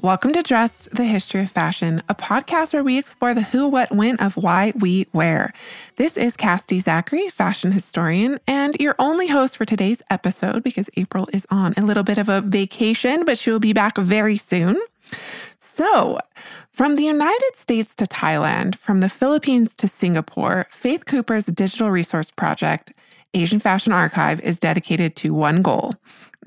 Welcome to Dressed, the History of Fashion, a podcast where we explore the who, what, when of why we wear. This is Cassidy Zachary, fashion historian, and your only host for today's episode because April is on a little bit of a vacation, but she will be back very soon. So, from the United States to Thailand, from the Philippines to Singapore, Faith Cooper's digital resource project, Asian Fashion Archive, is dedicated to one goal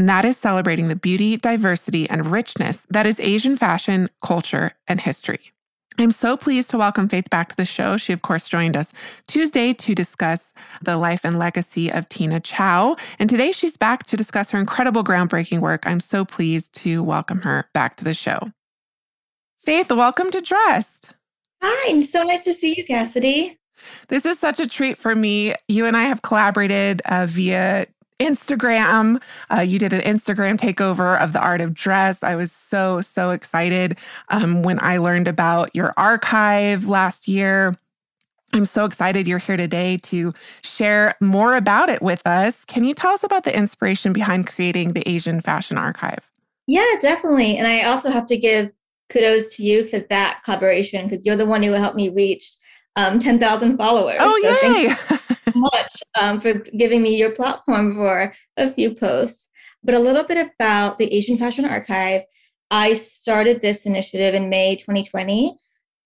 and that is celebrating the beauty, diversity, and richness that is Asian fashion, culture, and history. I'm so pleased to welcome Faith back to the show. She, of course, joined us Tuesday to discuss the life and legacy of Tina Chow. And today she's back to discuss her incredible groundbreaking work. I'm so pleased to welcome her back to the show. Faith, welcome to Dressed. Hi, so nice to see you, Cassidy. This is such a treat for me. You and I have collaborated uh, via Instagram. Uh, you did an Instagram takeover of the art of dress. I was so, so excited um, when I learned about your archive last year. I'm so excited you're here today to share more about it with us. Can you tell us about the inspiration behind creating the Asian Fashion Archive? Yeah, definitely. And I also have to give kudos to you for that collaboration because you're the one who helped me reach um, 10,000 followers. Oh, so yay! much um, for giving me your platform for a few posts. But a little bit about the Asian Fashion Archive. I started this initiative in May 2020.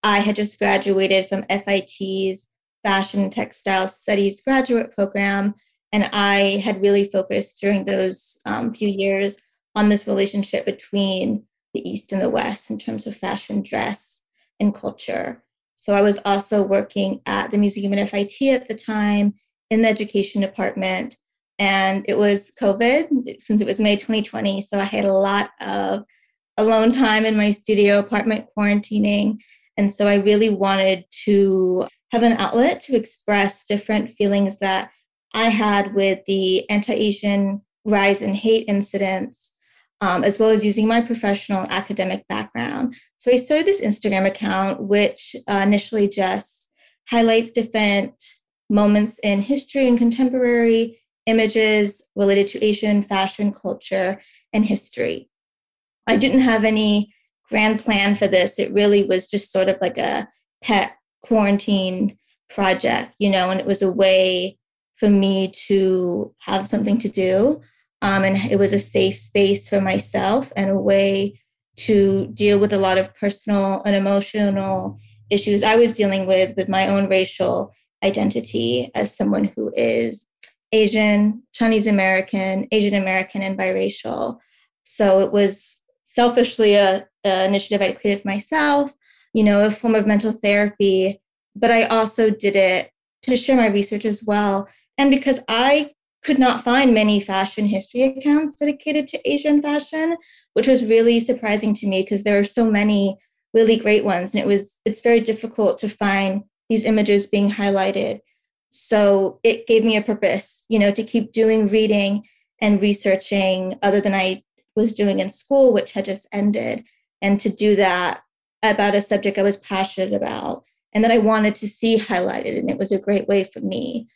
I had just graduated from FIT's Fashion Textile Studies graduate program, and I had really focused during those um, few years on this relationship between the East and the West in terms of fashion, dress, and culture. So I was also working at the Museum at FIT at the time in the education department. And it was COVID since it was May 2020. So I had a lot of alone time in my studio apartment quarantining. And so I really wanted to have an outlet to express different feelings that I had with the anti Asian rise in hate incidents um, as well as using my professional academic background. So I started this Instagram account, which uh, initially just highlights different moments in history and contemporary images related to Asian fashion, culture, and history. I didn't have any grand plan for this. It really was just sort of like a pet quarantine project, you know, and it was a way for me to have something to do um, and it was a safe space for myself and a way to deal with a lot of personal and emotional issues I was dealing with with my own racial identity as someone who is Asian, Chinese American, Asian American, and biracial. So it was selfishly a, a initiative I created for myself, you know, a form of mental therapy. But I also did it to share my research as well. And because I could not find many fashion history accounts dedicated to Asian fashion, which was really surprising to me because there are so many really great ones. And it was it's very difficult to find these images being highlighted. So it gave me a purpose, you know, to keep doing reading and researching other than I was doing in school, which had just ended, and to do that about a subject I was passionate about and that I wanted to see highlighted. And it was a great way for me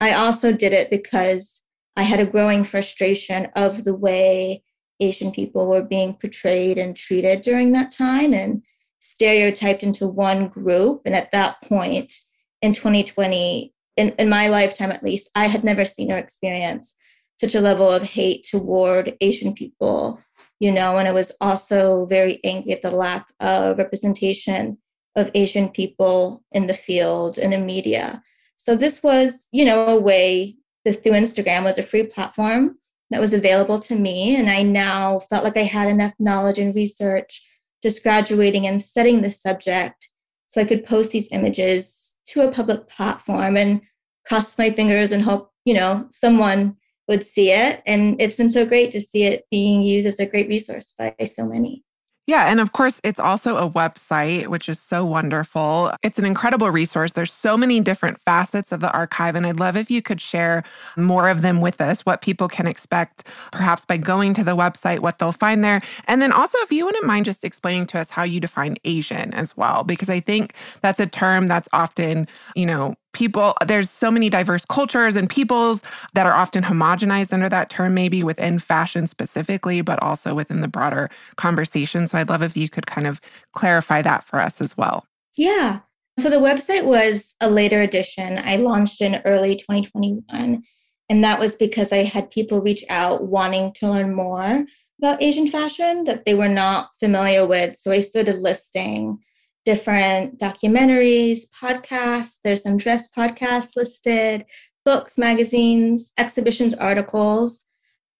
I also did it because I had a growing frustration of the way Asian people were being portrayed and treated during that time and stereotyped into one group. And at that point in 2020, in, in my lifetime at least, I had never seen or experienced such a level of hate toward Asian people, you know, and I was also very angry at the lack of representation of Asian people in the field and in media. So this was, you know, a way this through Instagram was a free platform that was available to me. And I now felt like I had enough knowledge and research just graduating and studying the subject so I could post these images to a public platform and cross my fingers and hope, you know, someone would see it. And it's been so great to see it being used as a great resource by so many. Yeah. And of course, it's also a website, which is so wonderful. It's an incredible resource. There's so many different facets of the archive. And I'd love if you could share more of them with us, what people can expect, perhaps by going to the website, what they'll find there. And then also, if you wouldn't mind just explaining to us how you define Asian as well, because I think that's a term that's often, you know, people there's so many diverse cultures and peoples that are often homogenized under that term maybe within fashion specifically but also within the broader conversation. So i'd love if you could kind of clarify that for us as well. Yeah. So the website was a later edition i launched in early 2021 and that was because i had people reach out wanting to learn more about asian fashion that they were not familiar with. So i started listing different documentaries, podcasts. There's some dress podcasts listed, books, magazines, exhibitions, articles.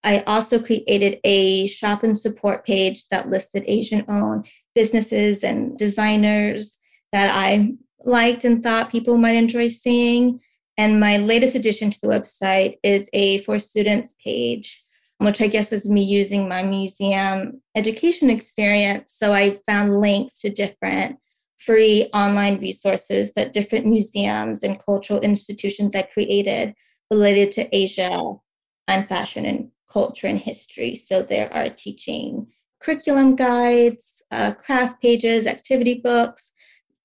I also created a shop and support page that listed Asian owned businesses and designers that I liked and thought people might enjoy seeing. And my latest addition to the website is a for students page, which I guess was me using my museum education experience. So I found links to different free online resources that different museums and cultural institutions I created related to Asia and fashion and culture and history. So there are teaching curriculum guides, uh, craft pages, activity books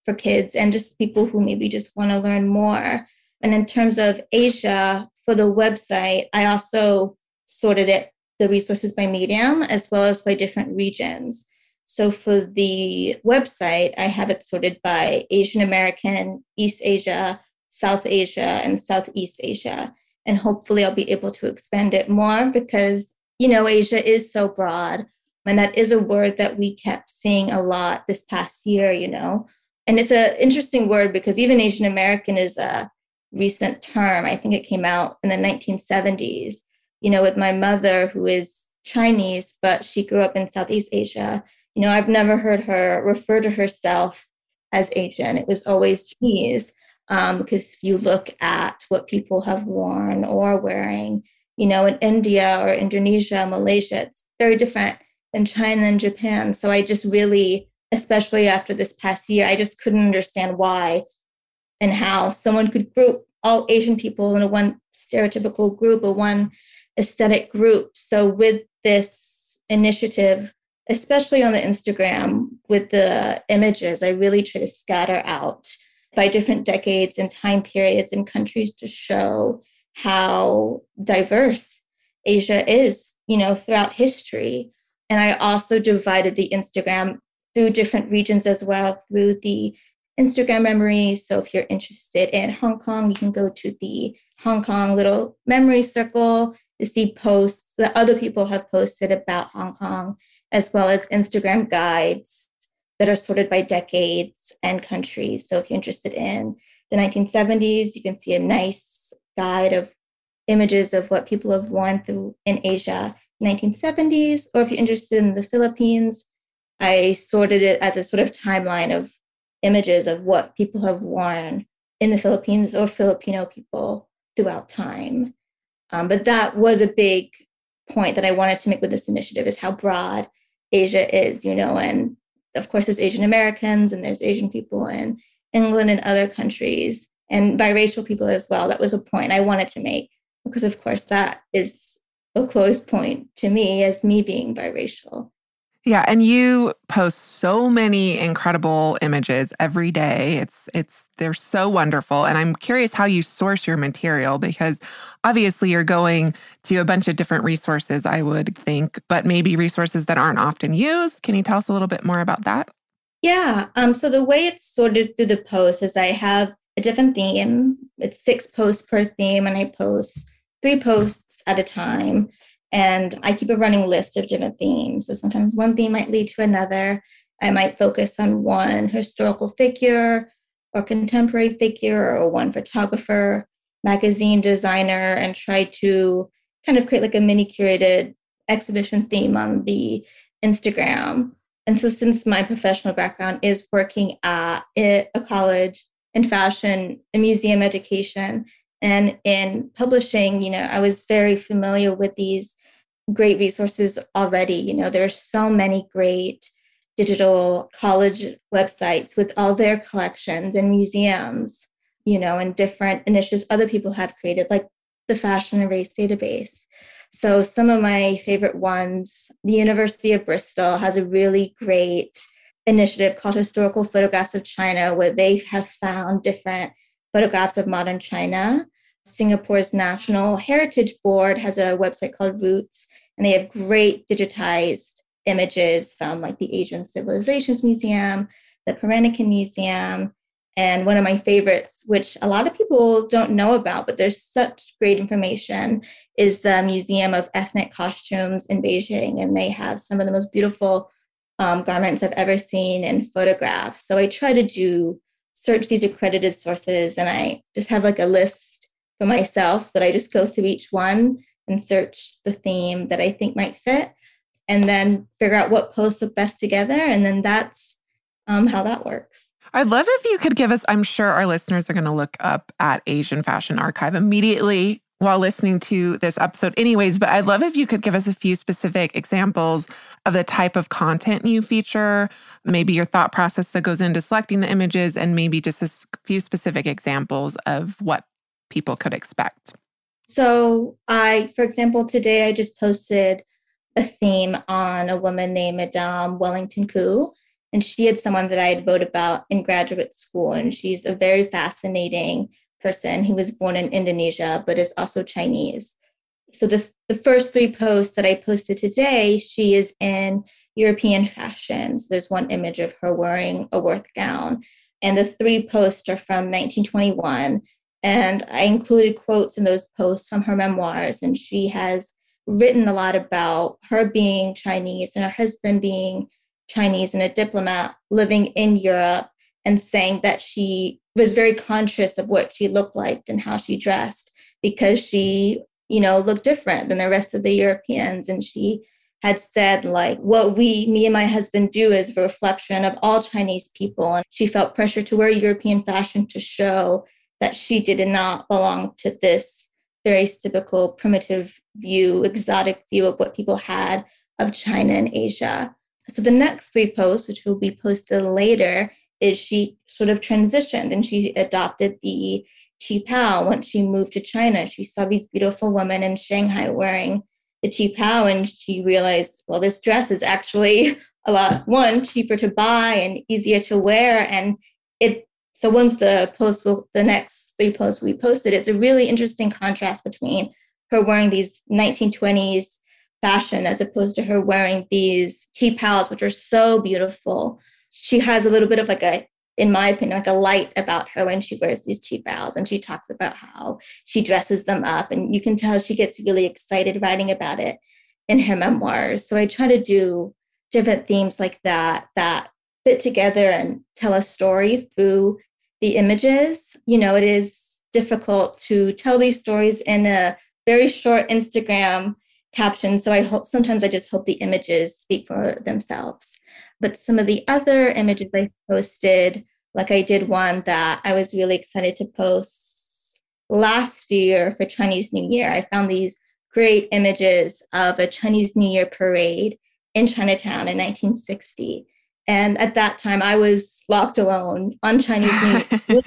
for kids, and just people who maybe just want to learn more. And in terms of Asia, for the website, I also sorted it the resources by medium as well as by different regions. So for the website, I have it sorted by Asian American, East Asia, South Asia, and Southeast Asia. And hopefully I'll be able to expand it more because, you know, Asia is so broad. And that is a word that we kept seeing a lot this past year, you know. And it's an interesting word because even Asian American is a recent term. I think it came out in the 1970s, you know, with my mother, who is Chinese, but she grew up in Southeast Asia you know, I've never heard her refer to herself as Asian. It was always Chinese. Um, because if you look at what people have worn or wearing, you know, in India or Indonesia, Malaysia, it's very different than China and Japan. So I just really, especially after this past year, I just couldn't understand why and how someone could group all Asian people in a one stereotypical group or one aesthetic group. So with this initiative, especially on the Instagram with the images, I really try to scatter out by different decades and time periods and countries to show how diverse Asia is, you know, throughout history. And I also divided the Instagram through different regions as well through the Instagram memories. So if you're interested in Hong Kong, you can go to the Hong Kong little memory circle to see posts that other people have posted about Hong Kong as well as Instagram guides that are sorted by decades and countries. So if you're interested in the 1970s, you can see a nice guide of images of what people have worn through in Asia 1970s. Or if you're interested in the Philippines, I sorted it as a sort of timeline of images of what people have worn in the Philippines or Filipino people throughout time. Um, but that was a big point that I wanted to make with this initiative is how broad Asia is, you know, and of course there's Asian Americans and there's Asian people in England and other countries and biracial people as well. That was a point I wanted to make because of course that is a close point to me as me being biracial. Yeah, and you post so many incredible images every day. It's it's they're so wonderful and I'm curious how you source your material because obviously you're going to a bunch of different resources I would think, but maybe resources that aren't often used. Can you tell us a little bit more about that? Yeah, um so the way it's sorted through the posts is I have a different theme. It's 6 posts per theme and I post 3 posts at a time. And I keep a running list of different themes. So sometimes one theme might lead to another. I might focus on one historical figure or contemporary figure or one photographer, magazine designer, and try to kind of create like a mini curated exhibition theme on the Instagram. And so, since my professional background is working at a college in fashion and museum education and in publishing, you know, I was very familiar with these great resources already. You know, there are so many great digital college websites with all their collections and museums, you know, and different initiatives other people have created, like the Fashion and Race Database. So, some of my favorite ones, the University of Bristol has a really great initiative called Historical Photographs of China, where they have found different photographs of modern China. Singapore's National Heritage Board has a website called Roots, and they have great digitized images from like the Asian Civilizations Museum, the Peranakan Museum, and one of my favorites, which a lot of people don't know about, but there's such great information, is the Museum of Ethnic Costumes in Beijing. And they have some of the most beautiful um, garments I've ever seen in photographs. So I try to do search these accredited sources and I just have like a list for myself that I just go through each one and search the theme that I think might fit and then figure out what posts look best together. And then that's um, how that works. I'd love if you could give us, I'm sure our listeners are going to look up at Asian Fashion Archive immediately while listening to this episode, anyways. But I'd love if you could give us a few specific examples of the type of content you feature, maybe your thought process that goes into selecting the images, and maybe just a few specific examples of what people could expect. So, I, for example, today I just posted a theme on a woman named Madame Wellington Koo. And she had someone that I had wrote about in graduate school. And she's a very fascinating person who was born in Indonesia, but is also Chinese. So the, the first three posts that I posted today, she is in European fashions. There's one image of her wearing a Worth gown. And the three posts are from 1921. And I included quotes in those posts from her memoirs. And she has written a lot about her being Chinese and her husband being Chinese and a diplomat living in Europe and saying that she was very conscious of what she looked like and how she dressed because she, you know, looked different than the rest of the Europeans. And she had said, like, what we, me and my husband do is a reflection of all Chinese people. And she felt pressure to wear European fashion to show that she did not belong to this very typical primitive view, exotic view of what people had of China and Asia. So the next three posts, which will be posted later, is she sort of transitioned and she adopted the qipao once she moved to China. She saw these beautiful women in Shanghai wearing the qipao and she realized, well, this dress is actually a lot, one, cheaper to buy and easier to wear. And it so once the post will the next three posts we posted, it's a really interesting contrast between her wearing these 1920s fashion as opposed to her wearing these qipaos, which are so beautiful. She has a little bit of like a, in my opinion, like a light about her when she wears these qipaos, and she talks about how she dresses them up, and you can tell she gets really excited writing about it in her memoirs. So I try to do different themes like that that fit together and tell a story through the images. You know, it is difficult to tell these stories in a very short Instagram caption. So I hope sometimes I just hope the images speak for themselves. But some of the other images I posted, like I did one that I was really excited to post last year for Chinese New Year. I found these great images of a Chinese New Year parade in Chinatown in 1960. And at that time, I was locked alone on Chinese New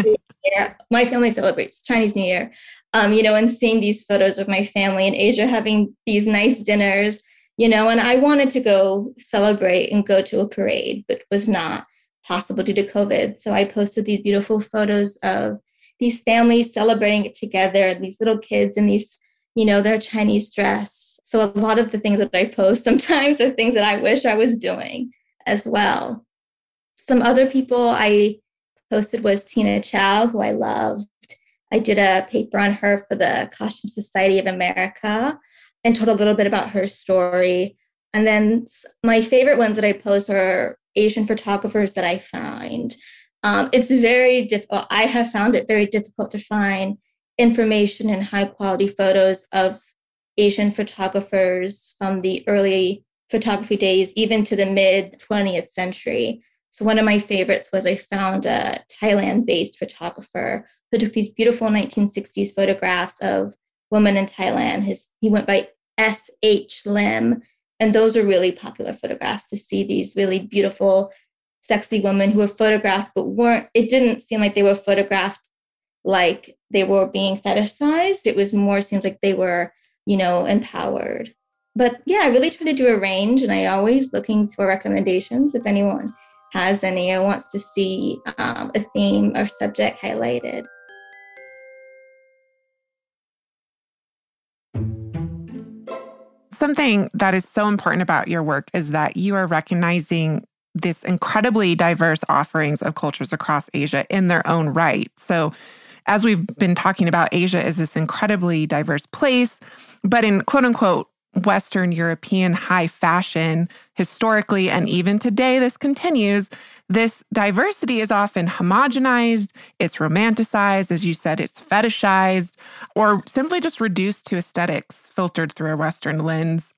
Year. My family celebrates Chinese New Year, um, you know, and seeing these photos of my family in Asia having these nice dinners, you know, and I wanted to go celebrate and go to a parade, but was not possible due to COVID. So I posted these beautiful photos of these families celebrating it together, and these little kids in these, you know, their Chinese dress. So a lot of the things that I post sometimes are things that I wish I was doing as well. Some other people I posted was Tina Chow, who I loved. I did a paper on her for the Costume Society of America and told a little bit about her story. And then my favorite ones that I post are Asian photographers that I find. Um, it's very difficult. I have found it very difficult to find information and high quality photos of Asian photographers from the early photography days, even to the mid 20th century. So, one of my favorites was I found a Thailand based photographer who took these beautiful 1960s photographs of women in Thailand. His, he went by S.H. Lim, And those are really popular photographs to see these really beautiful, sexy women who were photographed, but weren't, it didn't seem like they were photographed like they were being fetishized. It was more seems like they were, you know, empowered. But yeah, I really try to do a range and I always looking for recommendations if anyone has any or wants to see um, a theme or subject highlighted. Something that is so important about your work is that you are recognizing this incredibly diverse offerings of cultures across Asia in their own right. So as we've been talking about, Asia is this incredibly diverse place, but in quote unquote Western European high fashion, historically and even today, this continues. This diversity is often homogenized, it's romanticized, as you said, it's fetishized, or simply just reduced to aesthetics filtered through a Western lens.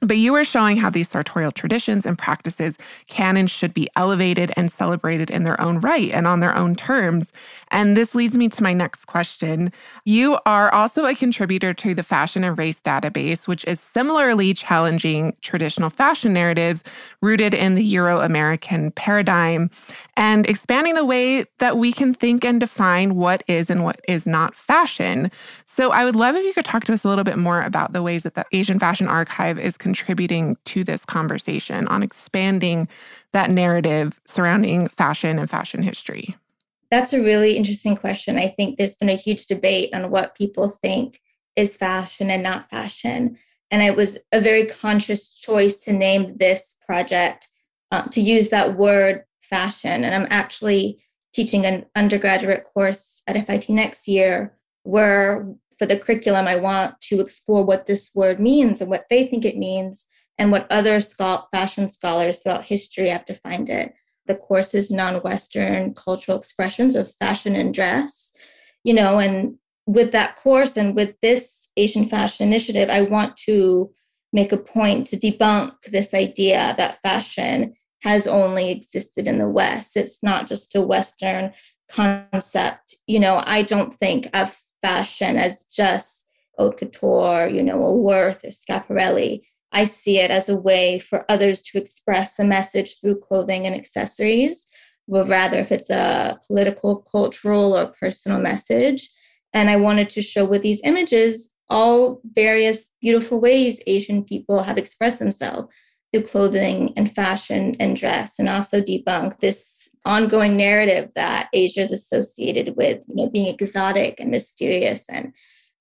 But you were showing how these sartorial traditions and practices can and should be elevated and celebrated in their own right and on their own terms. And this leads me to my next question. You are also a contributor to the Fashion and Race Database, which is similarly challenging traditional fashion narratives rooted in the Euro American paradigm and expanding the way that we can think and define what is and what is not fashion. So I would love if you could talk to us a little bit more about the ways that the Asian Fashion Archive is contributing to this conversation on expanding that narrative surrounding fashion and fashion history. That's a really interesting question. I think there's been a huge debate on what people think is fashion and not fashion. And it was a very conscious choice to name this project, um, to use that word fashion. And I'm actually teaching an undergraduate course at FIT next year where for the curriculum, I want to explore what this word means and what they think it means and what other fashion scholars throughout history have defined it. The course is non-Western cultural expressions of fashion and dress, you know, and with that course and with this Asian Fashion Initiative, I want to make a point to debunk this idea that fashion has only existed in the West. It's not just a Western concept. You know, I don't think of fashion as just haute couture, you know, a Worth or Schiaparelli. I see it as a way for others to express a message through clothing and accessories, but rather if it's a political, cultural, or personal message. And I wanted to show with these images all various beautiful ways Asian people have expressed themselves through clothing and fashion and dress, and also debunk this ongoing narrative that Asia is associated with, you know, being exotic and mysterious and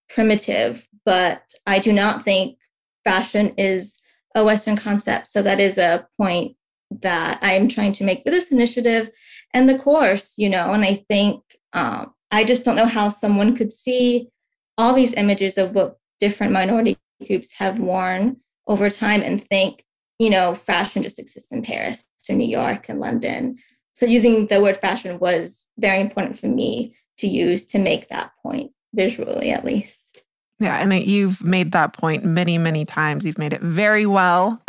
primitive. But I do not think fashion is a Western concept. So that is a point that I'm trying to make with this initiative and the course, you know, and I think um, I just don't know how someone could see all these images of what different minority groups have worn over time and think, you know, fashion just exists in Paris or New York and London so using the word fashion was very important for me to use to make that point visually, at least. Yeah, and you've made that point many, many times. You've made it very well,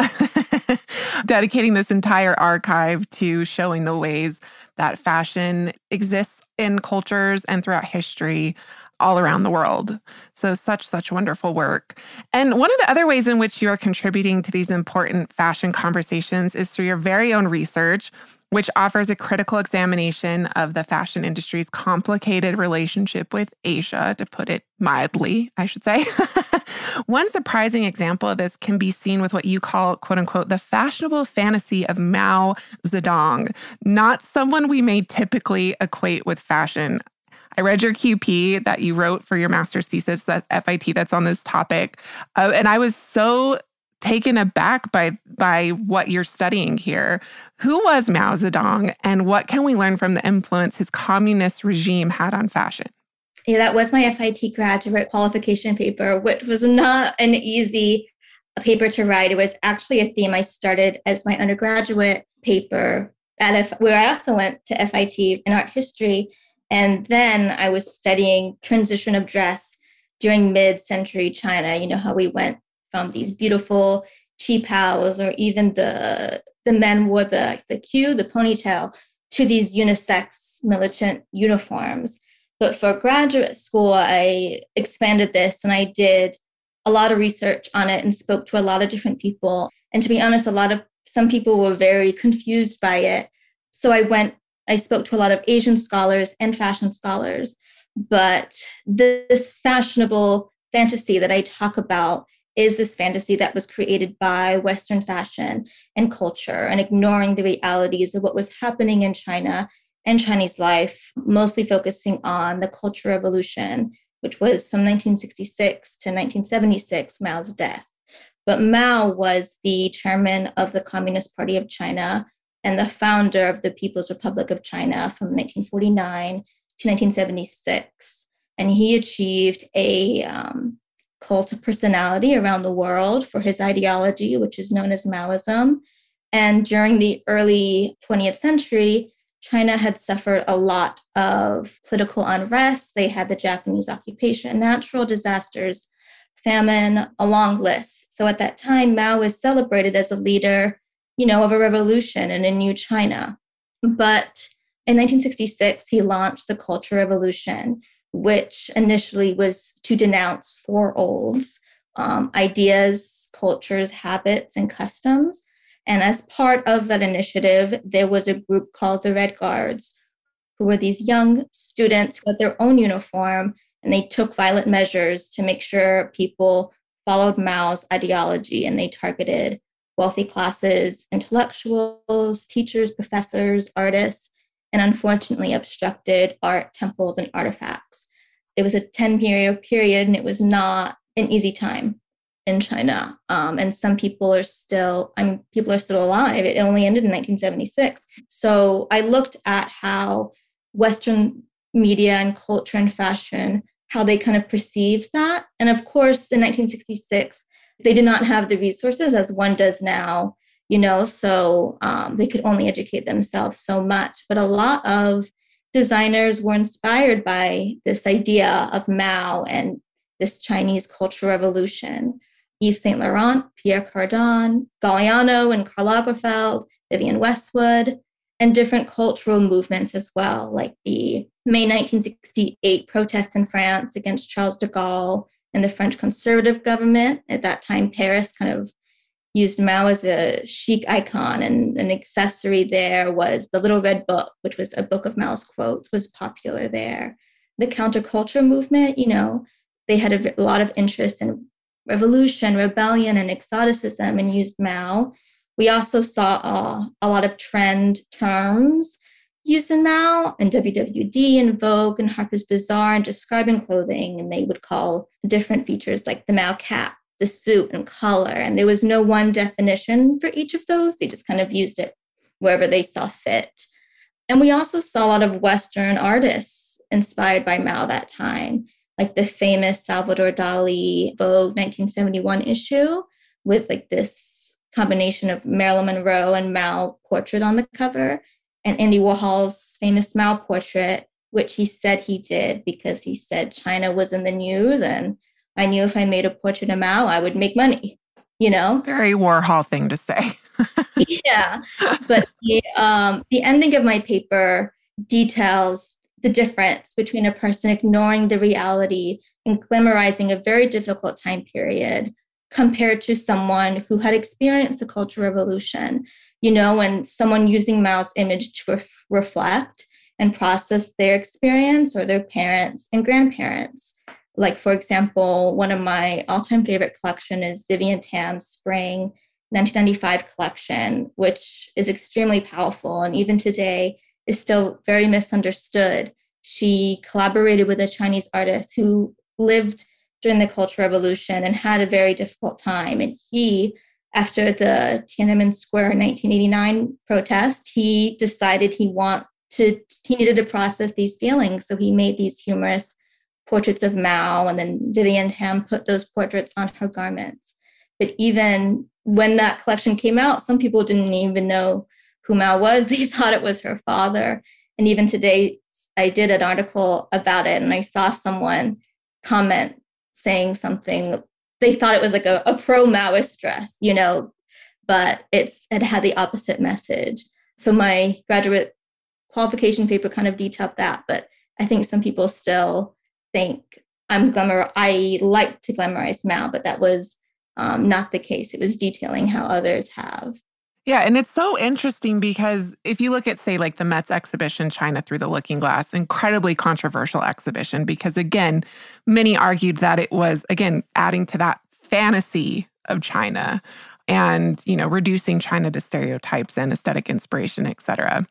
dedicating this entire archive to showing the ways that fashion exists in cultures and throughout history all around the world. So, such, such wonderful work. And one of the other ways in which you're contributing to these important fashion conversations is through your very own research which offers a critical examination of the fashion industry's complicated relationship with Asia, to put it mildly, I should say. One surprising example of this can be seen with what you call, quote unquote, the fashionable fantasy of Mao Zedong, not someone we may typically equate with fashion. I read your QP that you wrote for your master's thesis at FIT that's on this topic. Uh, and I was so taken aback by by what you're studying here. Who was Mao Zedong and what can we learn from the influence his communist regime had on fashion? Yeah, that was my FIT graduate qualification paper, which was not an easy paper to write. It was actually a theme I started as my undergraduate paper at F- where I also went to FIT in art history. And then I was studying transition of dress during mid-century China. You know how we went from these beautiful qipaos or even the the men wore the the queue, the ponytail, to these unisex militant uniforms. But for graduate school, I expanded this and I did a lot of research on it and spoke to a lot of different people. And to be honest, a lot of some people were very confused by it. So I went, I spoke to a lot of Asian scholars and fashion scholars. But this fashionable fantasy that I talk about is this fantasy that was created by Western fashion and culture and ignoring the realities of what was happening in China and Chinese life, mostly focusing on the Cultural Revolution, which was from 1966 to 1976, Mao's death. But Mao was the chairman of the Communist Party of China and the founder of the People's Republic of China from 1949 to 1976. And he achieved a um, cult of personality around the world for his ideology, which is known as Maoism. And during the early 20th century, China had suffered a lot of political unrest. They had the Japanese occupation, natural disasters, famine, a long list. So at that time, Mao was celebrated as a leader, you know, of a revolution and a new China. But in 1966, he launched the Cultural Revolution, which initially was to denounce four olds um, ideas, cultures, habits, and customs. And as part of that initiative, there was a group called the Red Guards, who were these young students with their own uniform, and they took violent measures to make sure people followed Mao's ideology, and they targeted wealthy classes, intellectuals, teachers, professors, artists, and unfortunately obstructed art, temples, and artifacts. It was a 10 year period, and it was not an easy time in China. Um, and some people are still, I mean, people are still alive. It only ended in 1976. So I looked at how Western media and culture and fashion, how they kind of perceived that. And of course, in 1966, they did not have the resources as one does now, you know, so um, they could only educate themselves so much. But a lot of designers were inspired by this idea of Mao and this Chinese cultural revolution. Yves Saint Laurent, Pierre Cardin, Galliano and Karl Lagerfeld, Vivienne Westwood, and different cultural movements as well, like the May 1968 protests in France against Charles de Gaulle and the French conservative government. At that time, Paris kind of used Mao as a chic icon, and an accessory there was the Little Red Book, which was a book of Mao's quotes, was popular there. The counterculture movement, you know, they had a, lot of interest in revolution, rebellion, and exoticism and used Mao. We also saw uh, a lot of trend terms used in Mao and WWD and Vogue and Harper's Bazaar and describing clothing. And they would call different features like the Mao cap, the suit, and collar. And there was no one definition for each of those. They just kind of used it wherever they saw fit. And we also saw a lot of Western artists inspired by Mao that time like the famous Salvador Dali Vogue 1971 issue with like this combination of Marilyn Monroe and Mao portrait on the cover, and Andy Warhol's famous Mao portrait, which he said he did because he said China was in the news and I knew if I made a portrait of Mao, I would make money, you know? Very Warhol thing to say. yeah. But the, um, the ending of my paper details the difference between a person ignoring the reality and glamorizing a very difficult time period compared to someone who had experienced a cultural revolution, you know, when someone using Mao's image to ref- reflect and process their experience or their parents and grandparents. Like, for example, one of my all time favorite collection is Vivienne Tam's Spring 1995 collection, which is extremely powerful. And even today, is still very misunderstood. She collaborated with a Chinese artist who lived during the Cultural Revolution and had a very difficult time. And he, after the Tiananmen Square 1989 protest, he decided he want to he needed to process these feelings. So he made these humorous portraits of Mao, and then Vivienne Tam put those portraits on her garments. But even when that collection came out, some people didn't even know who Mao was. They thought it was her father. And even today, I did an article about it and I saw someone comment saying something. They thought it was like a, a pro Maoist dress, you know, but it's it had the opposite message. So my graduate qualification paper kind of detailed that, but I think some people still think I'm glamour. I like to glamorize Mao, but that was um, not the case. It was detailing how others have. Yeah, and it's so interesting because if you look at, say, like the Met's exhibition, China Through the Looking Glass, incredibly controversial exhibition because, again, many argued that it was, again, adding to that fantasy of China and, you know, reducing China to stereotypes and aesthetic inspiration, et cetera.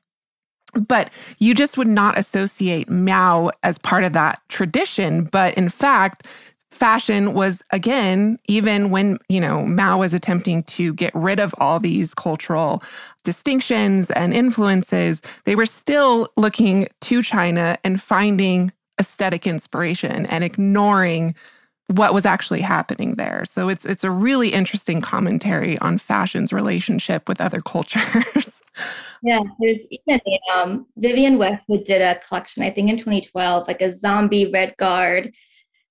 But you just would not associate Mao as part of that tradition. But in fact, fashion was again even when you know mao was attempting to get rid of all these cultural distinctions and influences they were still looking to china and finding aesthetic inspiration and ignoring what was actually happening there so it's it's a really interesting commentary on fashion's relationship with other cultures yeah there's even um, vivienne westwood did a collection i think in 2012 like a zombie red guard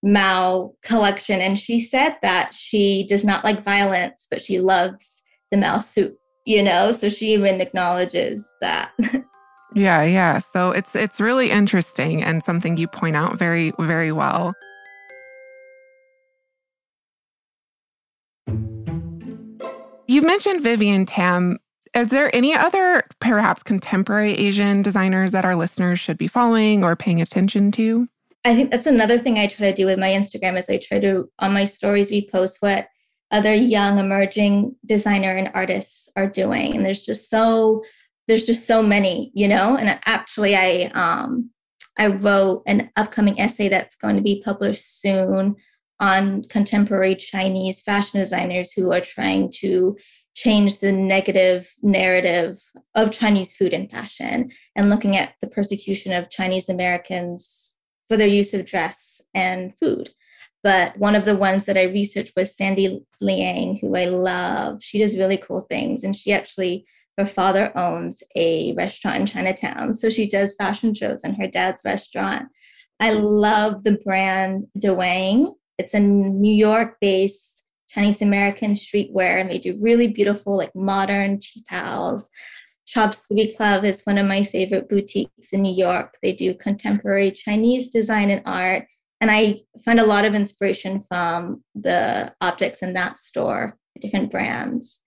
Mao collection. And she said that she does not like violence, but she loves the Mao suit, you know? So she even acknowledges that. yeah, yeah. So it's it's really interesting and something you point out very, very well. You've mentioned Vivienne Tam. Is there any other perhaps contemporary Asian designers that our listeners should be following or paying attention to? I think that's another thing I try to do with my Instagram is I try to on my stories repost what other young emerging designer and artists are doing. And there's just so there's just so many, you know. And actually I um I wrote an upcoming essay that's going to be published soon on contemporary Chinese fashion designers who are trying to change the negative narrative of Chinese food and fashion and looking at the persecution of Chinese Americans for their use of dress and food. But one of the ones that I researched was Sandy Liang, who I love. She does really cool things. And she actually, her father owns a restaurant in Chinatown. So she does fashion shows in her dad's restaurant. I love the brand Dewang. It's a New York based Chinese American streetwear, and they do really beautiful, like modern qipaos. Chop Suey Club is one of my favorite boutiques in New York. They do contemporary Chinese design and art. And I find a lot of inspiration from the objects in that store, different brands.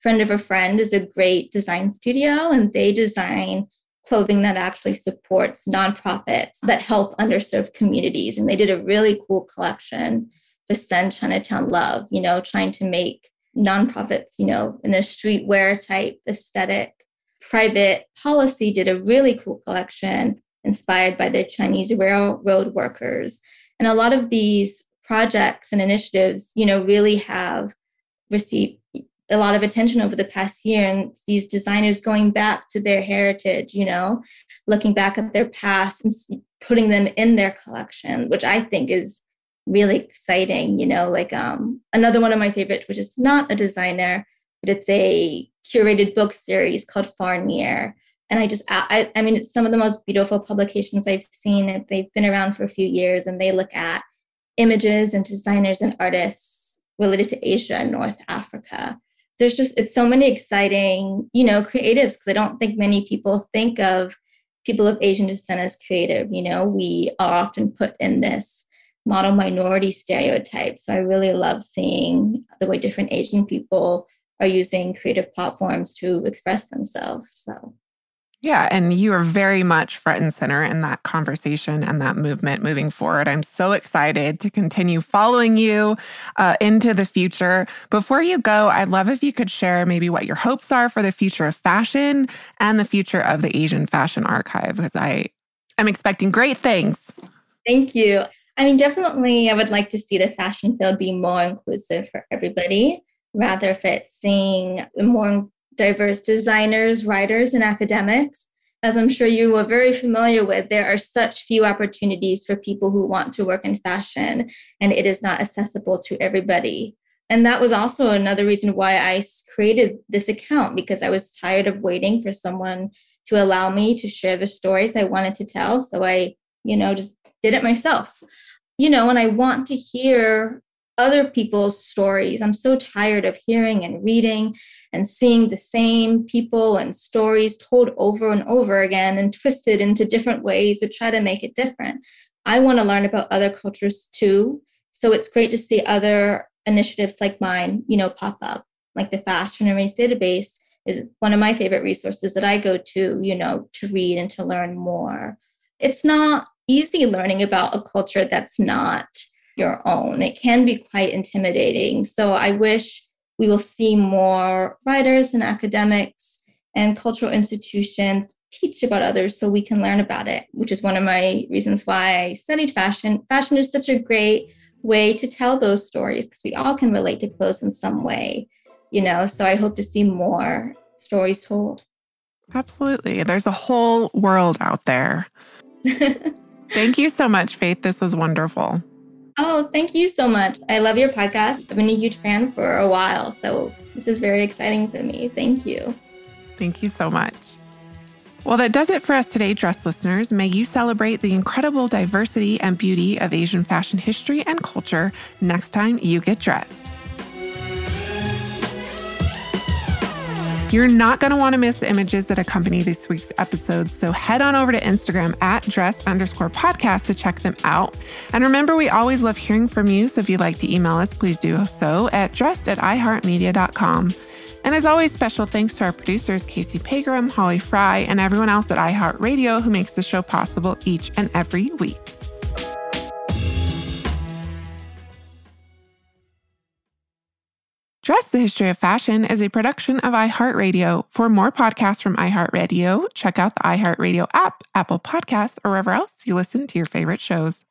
Friend of a Friend is a great design studio, and they design clothing that actually supports nonprofits that help underserved communities. And they did a really cool collection to send Chinatown love, you know, trying to make nonprofits, you know, in a streetwear type aesthetic private policy did a really cool collection inspired by the Chinese railroad workers. And a lot of these projects and initiatives, you know, really have received a lot of attention over the past year and these designers going back to their heritage you know looking back at their past and putting them in their collection which i think is really exciting you know like um another one of my favorites which is not a designer but it's a curated book series called Far Near. And I just, I, I mean, it's some of the most beautiful publications I've seen. They've been around for a few years and they look at images and designers and artists related to Asia and North Africa. There's just, it's so many exciting, you know, creatives because I don't think many people think of people of Asian descent as creative. You know, we are often put in this model minority stereotype. So I really love seeing the way different Asian people are using creative platforms to express themselves. So, yeah, and you are very much front and center in that conversation and that movement moving forward. I'm so excited to continue following you uh, into the future. Before you go, I'd love if you could share maybe what your hopes are for the future of fashion and the future of the Asian Fashion Archive, because I am expecting great things. Thank you. I mean, definitely, I would like to see the fashion field be more inclusive for everybody rather if it's seeing more diverse designers, writers, and academics. As I'm sure you are very familiar with, there are such few opportunities for people who want to work in fashion, and it is not accessible to everybody. And that was also another reason why I created this account because I was tired of waiting for someone to allow me to share the stories I wanted to tell. So I, you know, just did it myself. You know, and I want to hear other people's stories. I'm so tired of hearing and reading and seeing the same people and stories told over and over again and twisted into different ways to try to make it different. I want to learn about other cultures too. So it's great to see other initiatives like mine, you know, pop up, like the Fashion and Race Database is one of my favorite resources that I go to, you know, to read and to learn more. It's not easy learning about a culture that's not your own. It can be quite intimidating. So I wish we will see more writers and academics and cultural institutions teach about others so we can learn about it, which is one of my reasons why I studied fashion. Fashion is such a great way to tell those stories because we all can relate to clothes in some way, you know. So I hope to see more stories told. Absolutely. There's a whole world out there. Thank you so much, Faith. This was wonderful. Oh, thank you so much. I love your podcast. I've been a huge fan for a while. So this is very exciting for me. Thank you. Thank you so much. Well, that does it for us today, Dressed listeners. May you celebrate the incredible diversity and beauty of Asian fashion history and culture next time you get dressed. You're not going to want to miss the images that accompany this week's episode. So head on over to Instagram at dressed underscore podcast to check them out. And remember, we always love hearing from you. So if you'd like to email us, please do so at dressed at iheartmedia.com. And as always, special thanks to our producers, Casey Pegram, Holly Fry, and everyone else at iHeartRadio who makes the show possible each and every week. Dressed the History of Fashion is a production of iHeartRadio. For more podcasts from iHeartRadio, check out the iHeartRadio app, Apple Podcasts, or wherever else you listen to your favorite shows.